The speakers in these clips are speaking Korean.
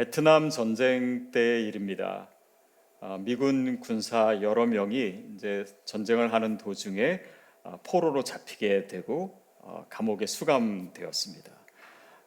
베트남 전쟁 때의 일입니다. 아, 미군 군사 여러 명이 이제 전쟁을 하는 도중에 아, 포로로 잡히게 되고 어, 감옥에 수감되었습니다.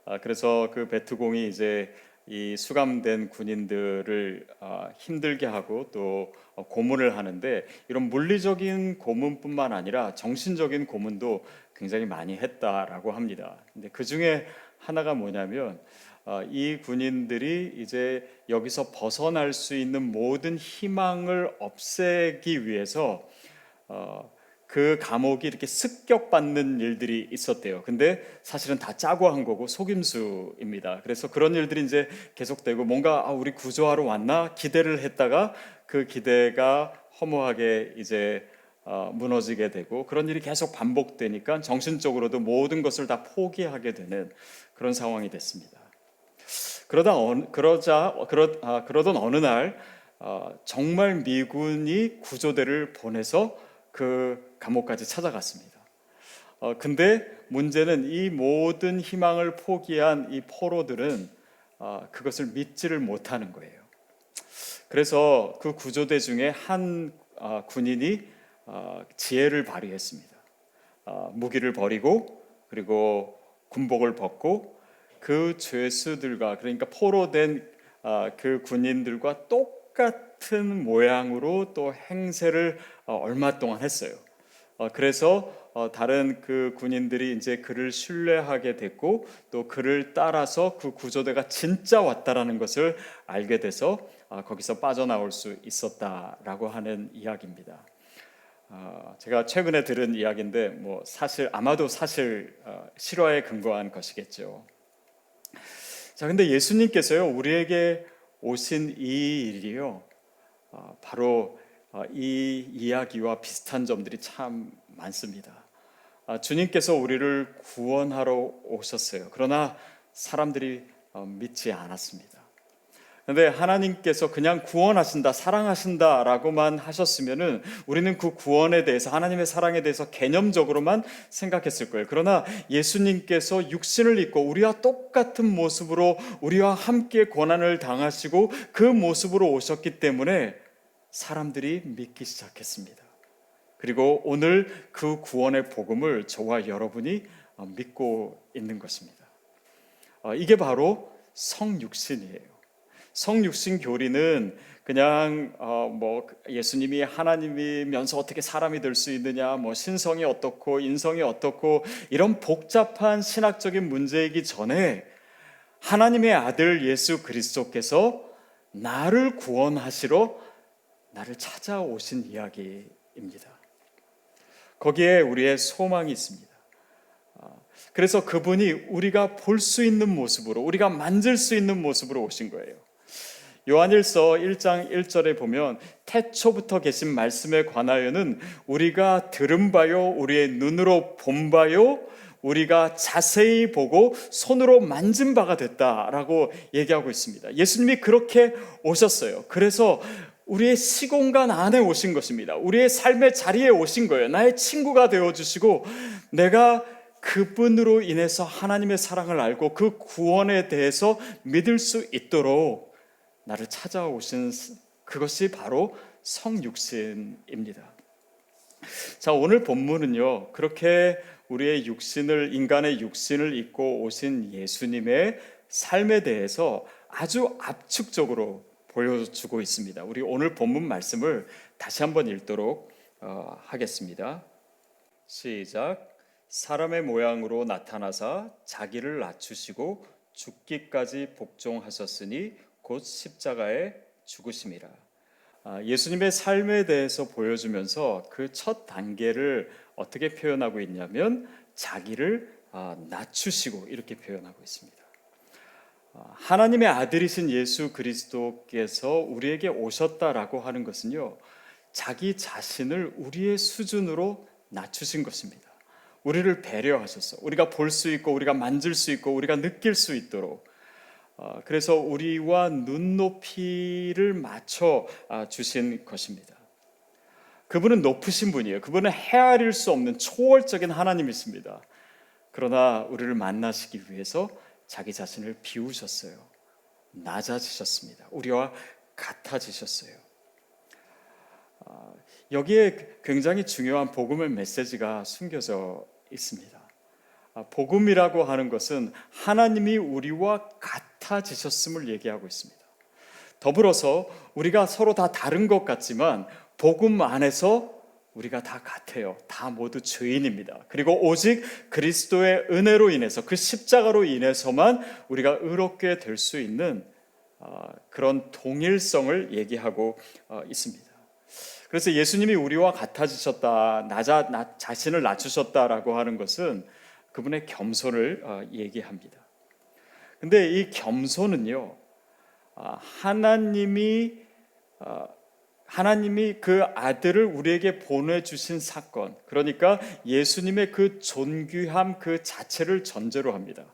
아, 그래서 그 베트공이 이제 이 수감된 군인들을 아, 힘들게 하고 또 어, 고문을 하는데 이런 물리적인 고문뿐만 아니라 정신적인 고문도 굉장히 많이 했다라고 합니다. 근데 그 중에 하나가 뭐냐면 어, 이 군인들이 이제 여기서 벗어날 수 있는 모든 희망을 없애기 위해서 어, 그 감옥이 이렇게 습격받는 일들이 있었대요. 근데 사실은 다 짜고 한 거고 속임수입니다. 그래서 그런 일들이 이제 계속되고 뭔가 아, 우리 구조하러 왔나 기대를 했다가 그 기대가 허무하게 이제 어, 무너지게 되고 그런 일이 계속 반복되니까 정신적으로도 모든 것을 다 포기하게 되는 그런 상황이 됐습니다. 그러다 어느, 그러자 그러, 아, 그러던 어느 날 어, 정말 미군이 구조대를 보내서 그 감옥까지 찾아갔습니다. 어, 근데 문제는 이 모든 희망을 포기한 이 포로들은 어, 그것을 믿지를 못하는 거예요. 그래서 그 구조대 중에 한 어, 군인이 어, 지혜를 발휘했습니다. 어, 무기를 버리고 그리고 군복을 벗고 그 죄수들과 그러니까 포로된 어, 그 군인들과 똑같은 모양으로 또 행세를 어, 얼마 동안 했어요. 어, 그래서 어, 다른 그 군인들이 이제 그를 신뢰하게 됐고 또 그를 따라서 그 구조대가 진짜 왔다라는 것을 알게 돼서 어, 거기서 빠져나올 수 있었다라고 하는 이야기입니다. 어, 제가 최근에 들은 이야기인데 뭐 사실 아마도 사실 어, 실화에 근거한 것이겠죠. 자, 근데 예수님께서요 우리에게 오신 이 일이요 어, 바로 어, 이 이야기와 비슷한 점들이 참 많습니다. 아, 주님께서 우리를 구원하러 오셨어요. 그러나 사람들이 어, 믿지 않았습니다. 근데 하나님께서 그냥 구원하신다, 사랑하신다라고만 하셨으면은 우리는 그 구원에 대해서 하나님의 사랑에 대해서 개념적으로만 생각했을 거예요. 그러나 예수님께서 육신을 입고 우리와 똑같은 모습으로 우리와 함께 고난을 당하시고 그 모습으로 오셨기 때문에 사람들이 믿기 시작했습니다. 그리고 오늘 그 구원의 복음을 저와 여러분이 어, 믿고 있는 것입니다. 어, 이게 바로 성육신이에요. 성육신 교리는 그냥 어 뭐 예수님이 하나님이면서 어떻게 사람이 될 수 있느냐, 뭐 신성이 어떻고 인성이 어떻고 이런 복잡한 신학적인 문제이기 전에 하나님의 아들 예수 그리스도께서 나를 구원하시러 나를 찾아오신 이야기입니다. 거기에 우리의 소망이 있습니다. 그래서 그분이 우리가 볼 수 있는 모습으로, 우리가 만질 수 있는 모습으로 오신 거예요. 요한일서 1장 1절에 보면 태초부터 계신 말씀에 관하여는 우리가 들은 바요 우리의 눈으로 본 바요 우리가 자세히 보고 손으로 만진 바가 됐다라고 얘기하고 있습니다. 예수님이 그렇게 오셨어요. 그래서 우리의 시공간 안에 오신 것입니다. 우리의 삶의 자리에 오신 거예요. 나의 친구가 되어 주시고 내가 그분으로 인해서 하나님의 사랑을 알고 그 구원에 대해서 믿을 수 있도록 나를 찾아오신 그것이 바로 성육신입니다. 자, 오늘 본문은요. 그렇게 우리의 육신을 인간의 육신을 입고 오신 예수님의 삶에 대해서 아주 압축적으로 보여주고 있습니다. 우리 오늘 본문 말씀을 다시 한번 읽도록 어, 하겠습니다. 시작. 사람의 모양으로 나타나사 자기를 낮추시고 죽기까지 복종하셨으니 곧 십자가에 죽으심이라. 아, 예수님의 삶에 대해서 보여주면서 그 첫 단계를 어떻게 표현하고 있냐면 자기를 아, 낮추시고 이렇게 표현하고 있습니다. 아, 하나님의 아들이신 예수 그리스도께서 우리에게 오셨다라고 하는 것은요, 자기 자신을 우리의 수준으로 낮추신 것입니다. 우리를 배려하셔서 우리가 볼 수 있고 우리가 만질 수 있고 우리가 느낄 수 있도록 어, 그래서 우리와 눈높이를 맞춰 아, 주신 것입니다. 그분은 높으신 분이에요. 그분은 헤아릴 수 없는 초월적인 하나님이십니다. 그러나 우리를 만나시기 위해서 자기 자신을 비우셨어요. 낮아지셨습니다. 우리와 같아지셨어요. 아, 여기에 굉장히 중요한 복음의 메시지가 숨겨져 있습니다. 아, 복음이라고 하는 것은 하나님이 우리와 같아지셨음을 얘기하고 있습니다. 더불어서 우리가 서로 다 다른 것 같지만 복음 안에서 우리가 다 같아요. 다 모두 죄인입니다. 그리고 오직 그리스도의 은혜로 인해서 그 십자가로 인해서만 우리가 의롭게 될 수 있는 아, 그런 동일성을 얘기하고 어, 있습니다. 그래서 예수님이 우리와 같아지셨다, 낮아, 나, 자신을 낮추셨다라고 하는 것은 그분의 겸손을 어, 얘기합니다. 근데 이 겸손은요, 아, 하나님이 아, 하나님이 그 아들을 우리에게 보내주신 사건, 그러니까 예수님의 그 존귀함 그 자체를 전제로 합니다.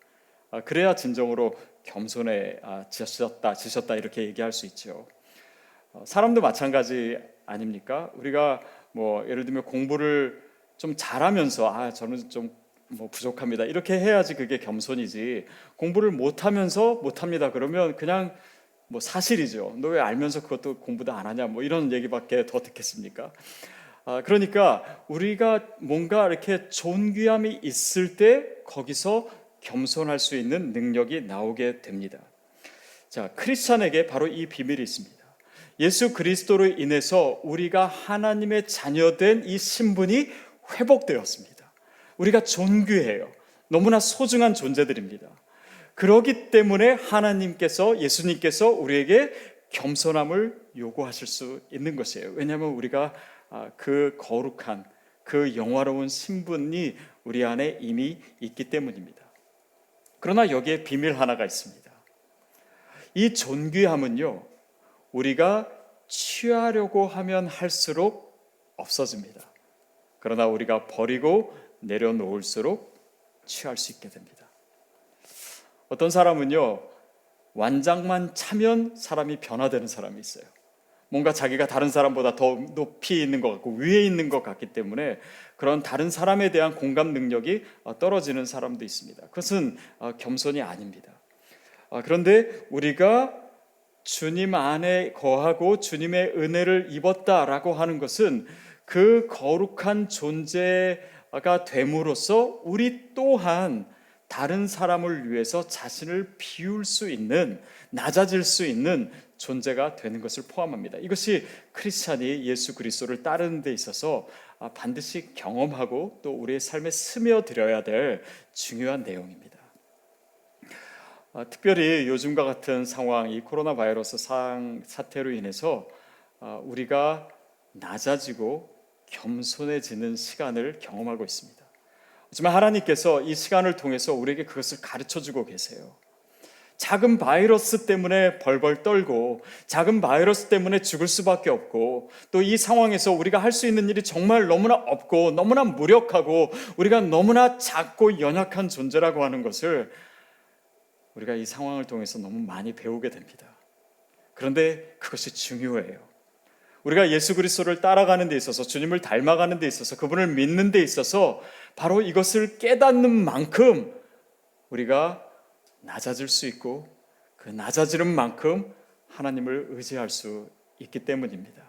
아, 그래야 진정으로 겸손해지셨다, 지셨다 이렇게 얘기할 수 있죠. 어, 사람도 마찬가지 아닙니까? 우리가 뭐 예를 들면 공부를 좀 잘하면서 아 저는 좀 뭐 부족합니다 이렇게 해야지 그게 겸손이지 공부를 못하면서 못합니다 그러면 그냥 뭐 사실이죠. 너 왜 알면서 그것도 공부도 안 하냐? 뭐 이런 얘기밖에 더 듣겠습니까? 아, 그러니까 우리가 뭔가 이렇게 존귀함이 있을 때 거기서 겸손할 수 있는 능력이 나오게 됩니다. 자, 크리스찬에게 바로 이 비밀이 있습니다. 예수 그리스도로 인해서 우리가 하나님의 자녀된 이 신분이 회복되었습니다. 우리가 존귀해요. 너무나 소중한 존재들입니다. 그러기 때문에 하나님께서 예수님께서 우리에게 겸손함을 요구하실 수 있는 것이에요. 왜냐하면 우리가 아, 그 거룩한 그 영화로운 신분이 우리 안에 이미 있기 때문입니다. 그러나 여기에 비밀 하나가 있습니다. 이 존귀함은요, 우리가 취하려고 하면 할수록 없어집니다. 그러나 우리가 버리고 내려놓을수록 취할 수 있게 됩니다. 어떤 사람은요, 완장만 차면 사람이 변화되는 사람이 있어요. 뭔가 자기가 다른 사람보다 더 높이 있는 것 같고 위에 있는 것 같기 때문에 그런 다른 사람에 대한 공감 능력이 떨어지는 사람도 있습니다. 그것은 어, 겸손이 아닙니다. 어, 그런데 우리가 주님 안에 거하고 주님의 은혜를 입었다라고 하는 것은 그 거룩한 존재 가 됨으로써 우리 또한 다른 사람을 위해서 자신을 비울 수 있는 낮아질 수 있는 존재가 되는 것을 포함합니다. 이것이 크리스찬이 예수 그리스도를 따르는 데 있어서 아, 반드시 경험하고 또 우리의 삶에 스며들어야 될 중요한 내용입니다. 아, 특별히 요즘과 같은 상황, 이 코로나 바이러스 사태로 인해서 아, 우리가 낮아지고 겸손해지는 시간을 경험하고 있습니다. 하지만 하나님께서 이 시간을 통해서 우리에게 그것을 가르쳐 주고 계세요. 작은 바이러스 때문에 벌벌 떨고 작은 바이러스 때문에 죽을 수밖에 없고 또 이 상황에서 우리가 할 수 있는 일이 정말 너무나 없고 너무나 무력하고 우리가 너무나 작고 연약한 존재라고 하는 것을 우리가 이 상황을 통해서 너무 많이 배우게 됩니다. 그런데 그것이 중요해요. 우리가 예수 그리스도를 따라가는 데 있어서 주님을 닮아가는 데 있어서 그분을 믿는 데 있어서 바로 이것을 깨닫는 만큼 우리가 낮아질 수 있고 그 낮아지는 만큼 하나님을 의지할 수 있기 때문입니다.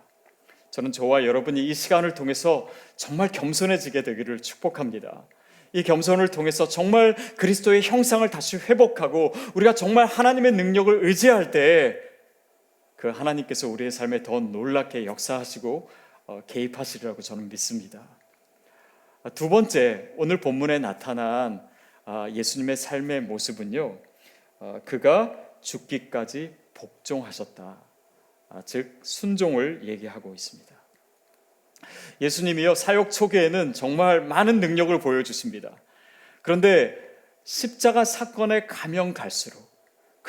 저는 저와 여러분이 이 시간을 통해서 정말 겸손해지게 되기를 축복합니다. 이 겸손을 통해서 정말 그리스도의 형상을 다시 회복하고 우리가 정말 하나님의 능력을 의지할 때 그 하나님께서 우리의 삶에 더 놀랍게 역사하시고 어, 개입하시리라고 저는 믿습니다. 아, 두 번째, 오늘 본문에 나타난 아, 예수님의 삶의 모습은요, 어, 그가 죽기까지 복종하셨다. 아, 즉, 순종을 얘기하고 있습니다. 예수님이요, 사역 초기에는 정말 많은 능력을 보여주십니다. 그런데 십자가 사건에 가면 갈수록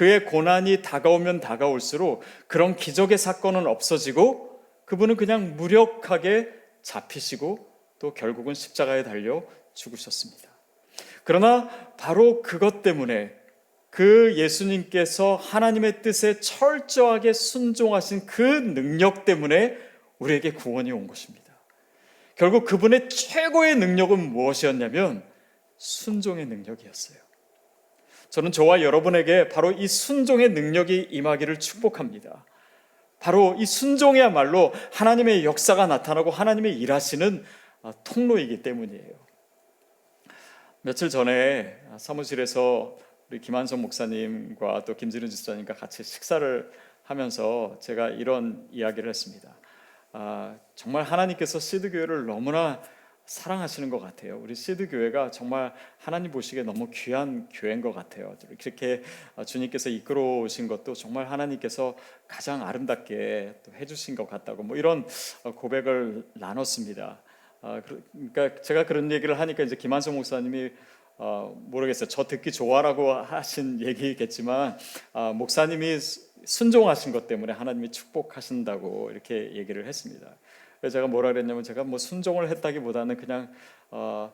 그의 고난이 다가오면 다가올수록 그런 기적의 사건은 없어지고 그분은 그냥 무력하게 잡히시고 또 결국은 십자가에 달려 죽으셨습니다. 그러나 바로 그것 때문에 그 예수님께서 하나님의 뜻에 철저하게 순종하신 그 능력 때문에 우리에게 구원이 온 것입니다. 결국 그분의 최고의 능력은 무엇이었냐면 순종의 능력이었어요. 저는 저와 여러분에게 바로 이 순종의 능력이 임하기를 축복합니다. 바로 이 순종이야말로 하나님의 역사가 나타나고 하나님의 일하시는 아, 통로이기 때문이에요. 며칠 전에 사무실에서 우리 김한성 목사님과 또 김진우 지사님과 같이 식사를 하면서 제가 이런 이야기를 했습니다. 아, 정말 하나님께서 시드 교회를 너무나 사랑하시는 것 같아요. 우리 시드 교회가 정말 하나님 보시기에 너무 귀한 교회인 것 같아요. 그렇게 주님께서 이끌어 오신 것도 정말 하나님께서 가장 아름답게 또 해주신 것 같다고 뭐 이런 고백을 나눴습니다. 아, 그러니까 제가 그런 얘기를 하니까 이제 김한성 목사님이 어, 모르겠어요. 저 듣기 좋아라고 하신 얘기겠지만 아, 목사님이 순종하신 것 때문에 하나님이 축복하신다고 이렇게 얘기를 했습니다. 제가 뭐라 그랬냐면 제가 뭐 순종을 했다기보다는 그냥 어,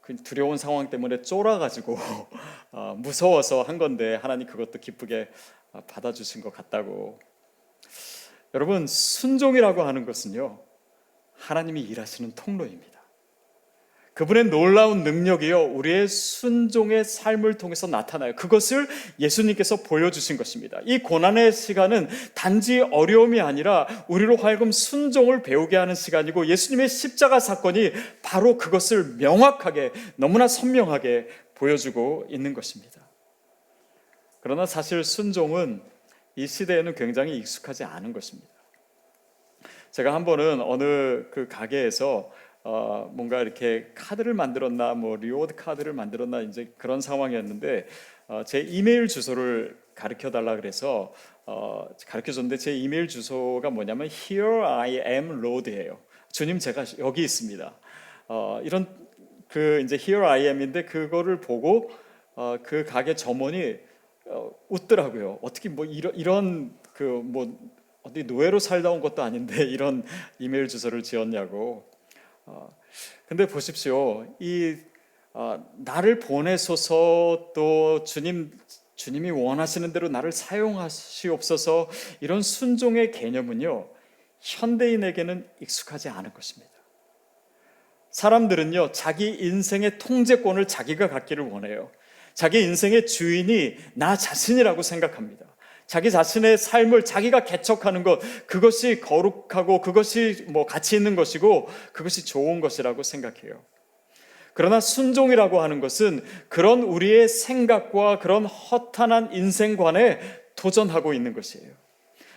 그 두려운 상황 때문에 쫄아가지고 어, 무서워서 한 건데 하나님 그것도 기쁘게 어, 받아주신 것 같다고. 여러분 순종이라고 하는 것은요 하나님이 일하시는 통로입니다. 그분의 놀라운 능력이요 우리의 순종의 삶을 통해서 나타나요. 그것을 예수님께서 보여주신 것입니다. 이 고난의 시간은 단지 어려움이 아니라 우리로 하여금 순종을 배우게 하는 시간이고 예수님의 십자가 사건이 바로 그것을 명확하게 너무나 선명하게 보여주고 있는 것입니다. 그러나 사실 순종은 이 시대에는 굉장히 익숙하지 않은 것입니다. 제가 한 번은 어느 그 가게에서 어, 뭔가 이렇게 카드를 만들었나 뭐 reward 카드를 만들었나 이제 그런 상황이었는데 어, 제 이메일 주소를 가르쳐 달라 그래서 어, 가르쳐 줬는데 제 이메일 주소가 뭐냐면 Here I am Lord예요. 주님 제가 여기 있습니다. 어, 이런 그 이제 Here I am인데 그거를 보고 어, 그 가게 점원이 어, 웃더라고요. 어떻게 뭐 이런 이런 그뭐 어디 노예로 살다 온 것도 아닌데 이런 이메일 주소를 지었냐고. 어, 근데 보십시오. 이 어, 나를 보내소서 또 주님 주님이 원하시는 대로 나를 사용하시옵소서 이런 순종의 개념은요 현대인에게는 익숙하지 않을 것입니다. 사람들은요 자기 인생의 통제권을 자기가 갖기를 원해요. 자기 인생의 주인이 나 자신이라고 생각합니다. 자기 자신의 삶을 자기가 개척하는 것 그것이 거룩하고 그것이 뭐 가치 있는 것이고 그것이 좋은 것이라고 생각해요. 그러나 순종이라고 하는 것은 그런 우리의 생각과 그런 허탄한 인생관에 도전하고 있는 것이에요.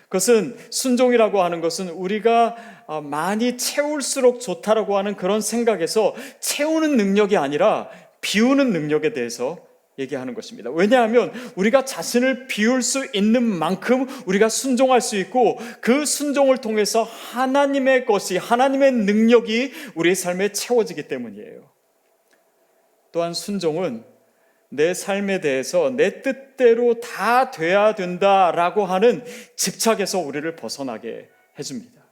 그것은 순종이라고 하는 것은 우리가 어, 많이 채울수록 좋다라고 하는 그런 생각에서 채우는 능력이 아니라 비우는 능력에 대해서 얘기하는 것입니다. 왜냐하면 우리가 자신을 비울 수 있는 만큼 우리가 순종할 수 있고 그 순종을 통해서 하나님의 것이 하나님의 능력이 우리의 삶에 채워지기 때문이에요. 또한 순종은 내 삶에 대해서 내 뜻대로 다 돼야 된다라고 하는 집착에서 우리를 벗어나게 해줍니다.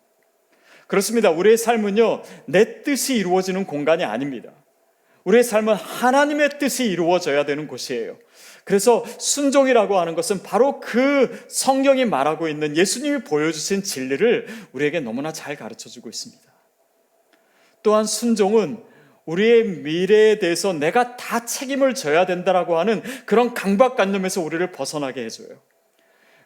그렇습니다. 우리의 삶은요, 내 뜻이 이루어지는 공간이 아닙니다. 우리의 삶은 하나님의 뜻이 이루어져야 되는 곳이에요. 그래서 순종이라고 하는 것은 바로 그 성경이 말하고 있는 예수님이 보여주신 진리를 우리에게 너무나 잘 가르쳐 주고 있습니다. 또한 순종은 우리의 미래에 대해서 내가 다 책임을 져야 된다라고 하는 그런 강박관념에서 우리를 벗어나게 해줘요.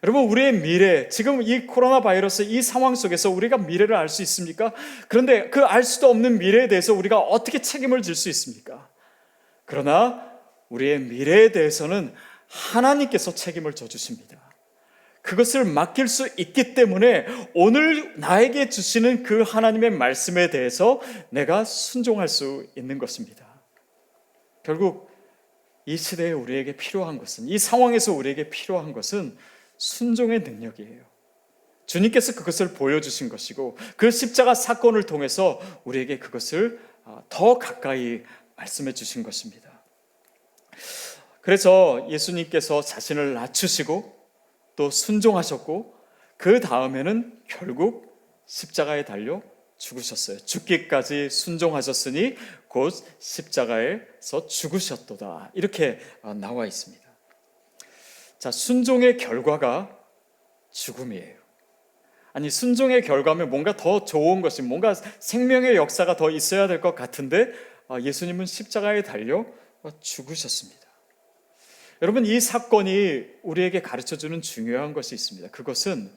여러분, 우리의 미래, 지금 이 코로나 바이러스 이 상황 속에서 우리가 미래를 알 수 있습니까? 그런데 그 알 수도 없는 미래에 대해서 우리가 어떻게 책임을 질 수 있습니까? 그러나 우리의 미래에 대해서는 하나님께서 책임을 져 주십니다. 그것을 맡길 수 있기 때문에 오늘 나에게 주시는 그 하나님의 말씀에 대해서 내가 순종할 수 있는 것입니다. 결국 이 시대에 우리에게 필요한 것은, 이 상황에서 우리에게 필요한 것은 순종의 능력이에요. 주님께서 그것을 보여주신 것이고 그 십자가 사건을 통해서 우리에게 그것을 아, 더 가까이 말씀해 주신 것입니다. 그래서 예수님께서 자신을 낮추시고 또 순종하셨고 그 다음에는 결국 십자가에 달려 죽으셨어요. 죽기까지 순종하셨으니 곧 십자가에서 죽으셨도다. 이렇게 아, 나와 있습니다. 자, 순종의 결과가 죽음이에요. 아니, 순종의 결과면 뭔가 더 좋은 것이, 뭔가 생명의 역사가 더 있어야 될 것 같은데, 아, 예수님은 십자가에 달려 죽으셨습니다. 여러분 이 사건이 우리에게 가르쳐 주는 중요한 것이 있습니다. 그것은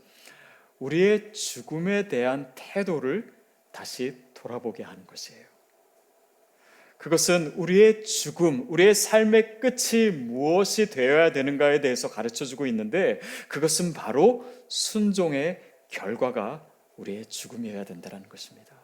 우리의 죽음에 대한 태도를 다시 돌아보게 하는 것이에요. 그것은 우리의 죽음, 우리의 삶의 끝이 무엇이 되어야 되는가에 대해서 가르쳐 주고 있는데 그것은 바로 순종의 결과가 우리의 죽음이어야 된다는 것입니다.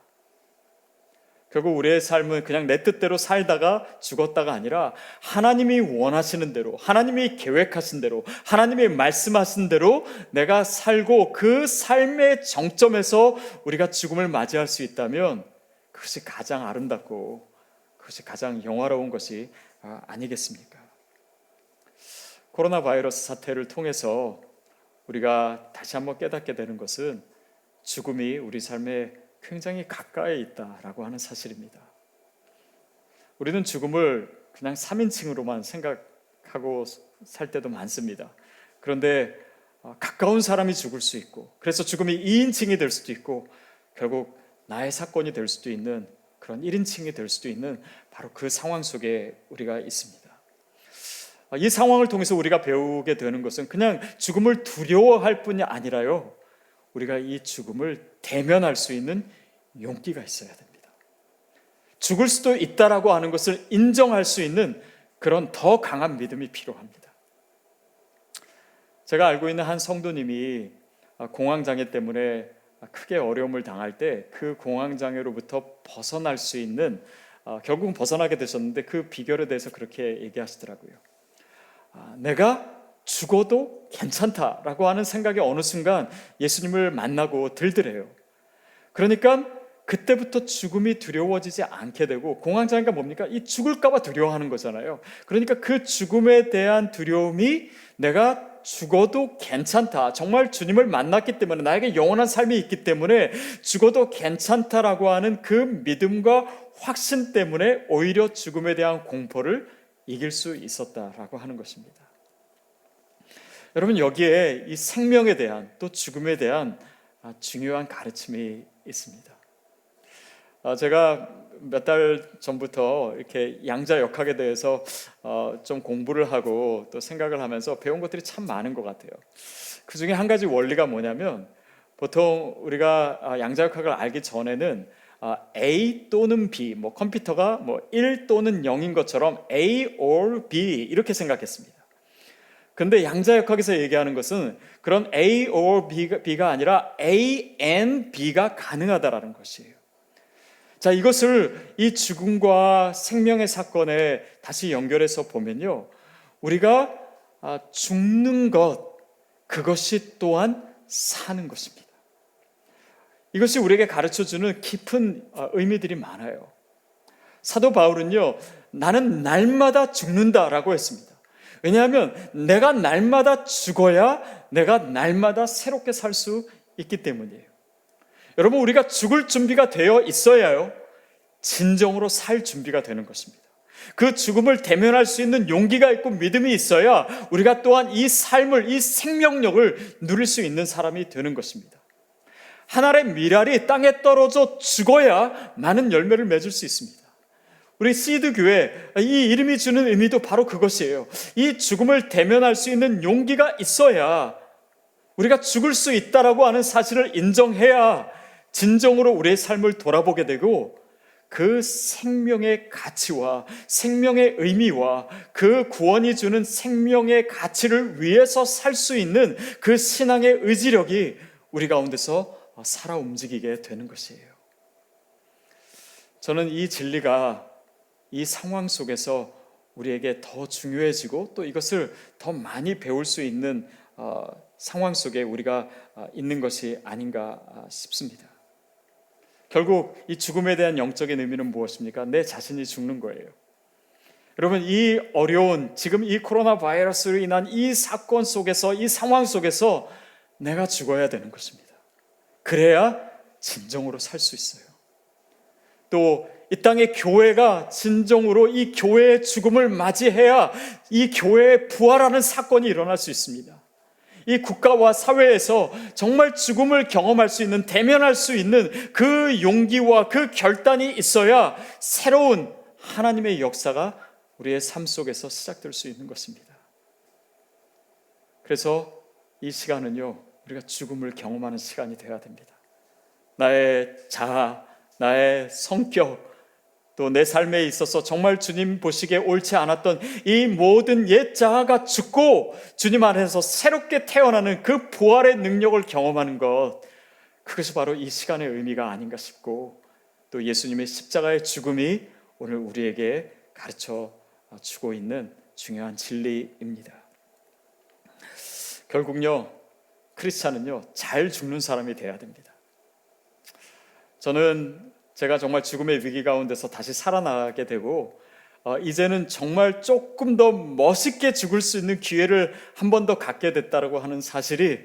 결국 우리의 삶은 그냥 내 뜻대로 살다가 죽었다가 아니라 하나님이 원하시는 대로, 하나님이 계획하신 대로, 하나님이 말씀하신 대로 내가 살고 그 삶의 정점에서 우리가 죽음을 맞이할 수 있다면 그것이 가장 아름답고 그것이 가장 영화로운 것이 아, 아니겠습니까? 코로나 바이러스 사태를 통해서 우리가 다시 한번 깨닫게 되는 것은 죽음이 우리 삶에 굉장히 가까이 있다라고 하는 사실입니다. 우리는 죽음을 그냥 3인칭으로만 생각하고 살 때도 많습니다. 그런데 어, 가까운 사람이 죽을 수 있고, 그래서 죽음이 2인칭이 될 수도 있고, 결국 나의 사건이 될 수도 있는 그런 1인칭이 될 수도 있는 바로 그 상황 속에 우리가 있습니다. 어, 이 상황을 통해서 우리가 배우게 되는 것은 그냥 죽음을 두려워할 뿐이 아니라요. 우리가 이 죽음을 대면할 수 있는 용기가 있어야 됩니다. 죽을 수도 있다라고 하는 것을 인정할 수 있는 그런 더 강한 믿음이 필요합니다. 제가 알고 있는 한 성도님이 공황장애 때문에 크게 어려움을 당할 때 그 공황장애로부터 벗어날 수 있는 결국은 벗어나게 되셨는데 그 비결에 대해서 그렇게 얘기하시더라고요. 아, 내가 죽어도 괜찮다라고 하는 생각이 어느 순간 예수님을 만나고 들더래요. 그러니까 그때부터 죽음이 두려워지지 않게 되고 공황장애가 뭡니까? 이 죽을까봐 두려워하는 거잖아요. 그러니까 그 죽음에 대한 두려움이 내가 죽어도 괜찮다. 정말 주님을 만났기 때문에 나에게 영원한 삶이 있기 때문에 죽어도 괜찮다라고 하는 그 믿음과 확신 때문에 오히려 죽음에 대한 공포를 이길 수 있었다라고 하는 것입니다. 여러분 여기에 이 생명에 대한 또 죽음에 대한 중요한 가르침이 있습니다. 어, 제가 몇 달 전부터 이렇게 양자 역학에 대해서 어, 좀 공부를 하고 또 생각을 하면서 배운 것들이 참 많은 것 같아요. 그 중에 한 가지 원리가 뭐냐면 보통 우리가 아, 양자 역학을 알기 전에는 아, A 또는 B, 뭐 컴퓨터가 뭐1 또는 0인 것처럼 A or B 이렇게 생각했습니다. 근데 양자 역학에서 얘기하는 것은 그런 A or B가 아니라 A and B가 가능하다라는 것이에요. 자, 이것을 이 죽음과 생명의 사건에 다시 연결해서 보면요. 우리가 아, 죽는 것, 그것이 또한 사는 것입니다. 이것이 우리에게 가르쳐 주는 깊은 아, 의미들이 많아요. 사도 바울은요, 나는 날마다 죽는다라고 했습니다. 왜냐하면 내가 날마다 죽어야 내가 날마다 새롭게 살 수 있기 때문이에요. 여러분, 우리가 죽을 준비가 되어 있어야요. 진정으로 살 준비가 되는 것입니다. 그 죽음을 대면할 수 있는 용기가 있고 믿음이 있어야 우리가 또한 이 삶을, 이 생명력을 누릴 수 있는 사람이 되는 것입니다. 한 알의 미랄이 땅에 떨어져 죽어야 많은 열매를 맺을 수 있습니다. 우리 시드 교회 이 이름이 주는 의미도 바로 그것이에요. 이 죽음을 대면할 수 있는 용기가 있어야 우리가 죽을 수 있다라고 하는 사실을 인정해야 진정으로 우리의 삶을 돌아보게 되고 그 생명의 가치와 생명의 의미와 그 구원이 주는 생명의 가치를 위해서 살 수 있는 그 신앙의 의지력이 우리 가운데서 살아 움직이게 되는 것이에요. 저는 이 진리가 이 상황 속에서 우리에게 더 중요해지고 또 이것을 더 많이 배울 수 있는 어, 상황 속에 우리가 어, 있는 것이 아닌가 어, 싶습니다. 결국 이 죽음에 대한 영적인 의미는 무엇입니까? 내 자신이 죽는 거예요. 여러분, 이 어려운, 지금 이 코로나 바이러스로 인한 이 사건 속에서, 이 상황 속에서 내가 죽어야 되는 것입니다. 그래야 진정으로 살 수 있어요. 또, 이 땅의 교회가 진정으로 이 교회의 죽음을 맞이해야 이 교회의 부활하는 사건이 일어날 수 있습니다. 이 국가와 사회에서 정말 죽음을 경험할 수 있는, 대면할 수 있는 그 용기와 그 결단이 있어야 새로운 하나님의 역사가 우리의 삶 속에서 시작될 수 있는 것입니다. 그래서 이 시간은요, 우리가 죽음을 경험하는 시간이 되어야 됩니다. 나의 자아, 나의 성격, 또 내 삶에 있어서 정말 주님 보시기에 옳지 않았던 이 모든 옛 자아가 죽고 주님 안에서 새롭게 태어나는 그 부활의 능력을 경험하는 것, 그것이 바로 이 시간의 의미가 아닌가 싶고 또 예수님의 십자가의 죽음이 오늘 우리에게 가르쳐 주고 있는 중요한 진리입니다. 결국요, 크리스찬은요, 잘 죽는 사람이 돼야 됩니다. 저는 제가 정말 죽음의 위기 가운데서 다시 살아나게 되고, 어, 이제는 정말 조금 더 멋있게 죽을 수 있는 기회를 한 번 더 갖게 됐다고 하는 사실이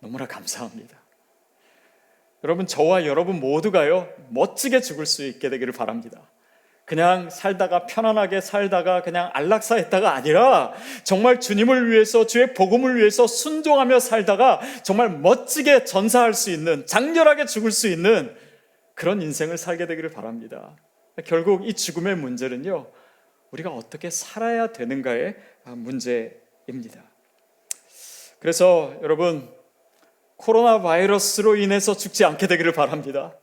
너무나 감사합니다. 여러분, 저와 여러분 모두가요, 멋지게 죽을 수 있게 되기를 바랍니다. 그냥 살다가 편안하게 살다가 그냥 안락사했다가 아니라 정말 주님을 위해서 주의 복음을 위해서 순종하며 살다가 정말 멋지게 전사할 수 있는 장렬하게 죽을 수 있는 그런 인생을 살게 되기를 바랍니다. 결국 이 죽음의 문제는요. 우리가 어떻게 살아야 되는가의 문제입니다. 그래서 여러분 코로나 바이러스로 인해서 죽지 않게 되기를 바랍니다.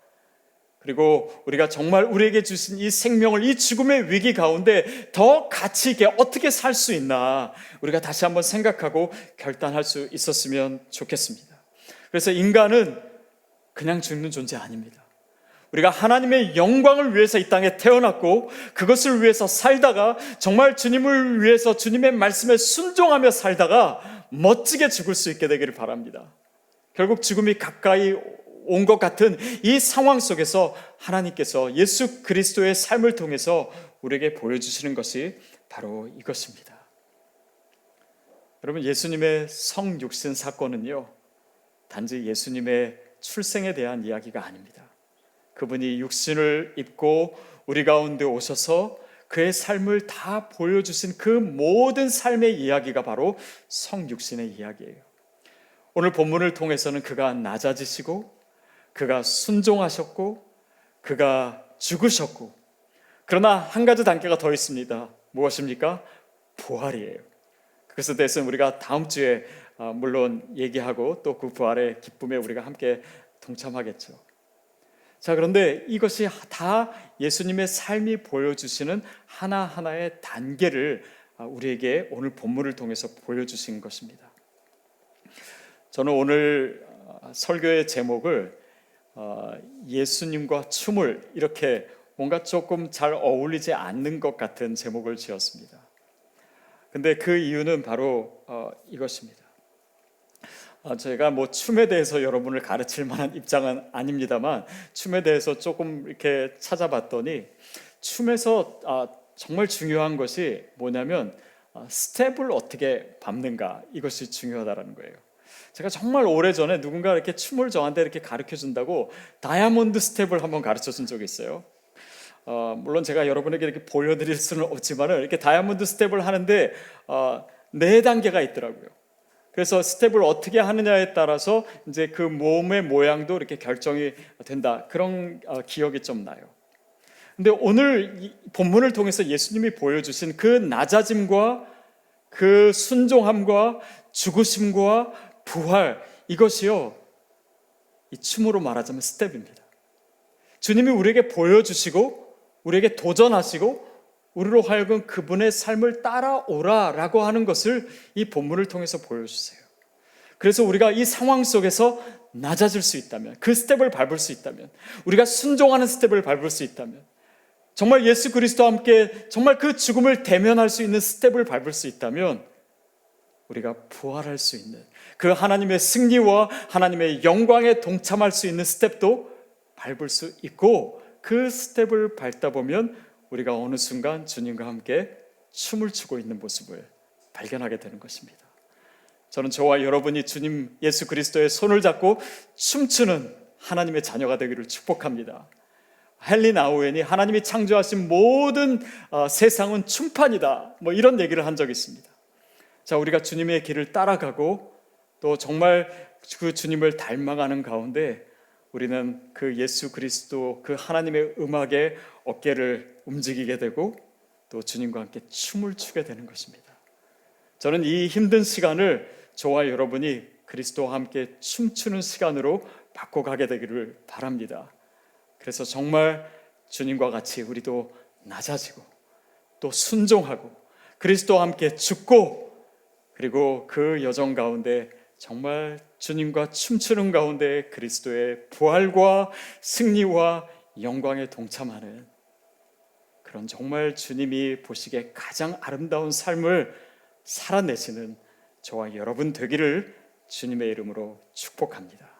그리고 우리가 정말 우리에게 주신 이 생명을 이 죽음의 위기 가운데 더 가치 있게 어떻게 살 수 있나 우리가 다시 한번 생각하고 결단할 수 있었으면 좋겠습니다. 그래서 인간은 그냥 죽는 존재 아닙니다. 우리가 하나님의 영광을 위해서 이 땅에 태어났고 그것을 위해서 살다가 정말 주님을 위해서 주님의 말씀에 순종하며 살다가 멋지게 죽을 수 있게 되기를 바랍니다. 결국 죽음이 가까이 온 것 같은 이 상황 속에서 하나님께서 예수 그리스도의 삶을 통해서 우리에게 보여주시는 것이 바로 이것입니다. 여러분, 예수님의 성육신 사건은요, 단지 예수님의 출생에 대한 이야기가 아닙니다. 그분이 육신을 입고 우리 가운데 오셔서 그의 삶을 다 보여주신 그 모든 삶의 이야기가 바로 성육신의 이야기예요. 오늘 본문을 통해서는 그가 낮아지시고 그가 순종하셨고 그가 죽으셨고 그러나 한 가지 단계가 더 있습니다. 무엇입니까? 부활이에요. 그것에 대해서는 우리가 다음 주에 아, 물론 얘기하고 또 그 부활의 기쁨에 우리가 함께 동참하겠죠. 자, 그런데 이것이 다 예수님의 삶이 보여주시는 하나하나의 단계를 아, 우리에게 오늘 본문을 통해서 보여주신 것입니다. 저는 오늘 어, 설교의 제목을 어, 예수님과 춤을 이렇게 뭔가 조금 잘 어울리지 않는 것 같은 제목을 지었습니다. 근데 그 이유는 바로 어, 이것입니다. 제가 뭐 춤에 대해서 여러분을 가르칠 만한 입장은 아닙니다만 춤에 대해서 조금 이렇게 찾아봤더니 춤에서 아, 정말 중요한 것이 뭐냐면 스텝을 어떻게 밟는가 이것이 중요하다는 거예요. 제가 정말 오래전에 누군가 이렇게 춤을 저한테 이렇게 가르쳐 준다고 다이아몬드 스텝을 한번 가르쳐 준 적이 있어요. 어, 물론 제가 여러분에게 이렇게 보여드릴 수는 없지만 이렇게 다이아몬드 스텝을 하는데 어, 네 단계가 있더라고요. 그래서 스텝을 어떻게 하느냐에 따라서 이제 그 몸의 모양도 이렇게 결정이 된다. 그런 어, 기억이 좀 나요. 근데 오늘 본문을 통해서 예수님이 보여주신 그 낮아짐과 그 순종함과 죽으심과 부활 이것이요 이 춤으로 말하자면 스텝입니다. 주님이 우리에게 보여주시고 우리에게 도전하시고 우리로 하여금 그분의 삶을 따라오라라고 하는 것을 이 본문을 통해서 보여주세요. 그래서 우리가 이 상황 속에서 낮아질 수 있다면, 그 스텝을 밟을 수 있다면, 우리가 순종하는 스텝을 밟을 수 있다면, 정말 예수 그리스도와 함께 정말 그 죽음을 대면할 수 있는 스텝을 밟을 수 있다면, 우리가 부활할 수 있는 그 하나님의 승리와 하나님의 영광에 동참할 수 있는 스텝도 밟을 수 있고 그 스텝을 밟다 보면 우리가 어느 순간 주님과 함께 춤을 추고 있는 모습을 발견하게 되는 것입니다. 저는 저와 여러분이 주님 예수 그리스도의 손을 잡고 춤추는 하나님의 자녀가 되기를 축복합니다. 헬린 아우엔이 하나님이 창조하신 모든 어, 세상은 춤판이다. 뭐 이런 얘기를 한 적이 있습니다. 자, 우리가 주님의 길을 따라가고 또 정말 그 주님을 닮아가는 가운데 우리는 그 예수 그리스도 그 하나님의 음악에 어깨를 움직이게 되고 또 주님과 함께 춤을 추게 되는 것입니다. 저는 이 힘든 시간을 저와 여러분이 그리스도와 함께 춤추는 시간으로 바꿔가게 되기를 바랍니다. 그래서 정말 주님과 같이 우리도 낮아지고 또 순종하고 그리스도와 함께 죽고 그리고 그 여정 가운데 정말 주님과 춤추는 가운데 그리스도의 부활과 승리와 영광에 동참하는 그런 정말 주님이 보시기에 가장 아름다운 삶을 살아내시는 저와 여러분 되기를 주님의 이름으로 축복합니다.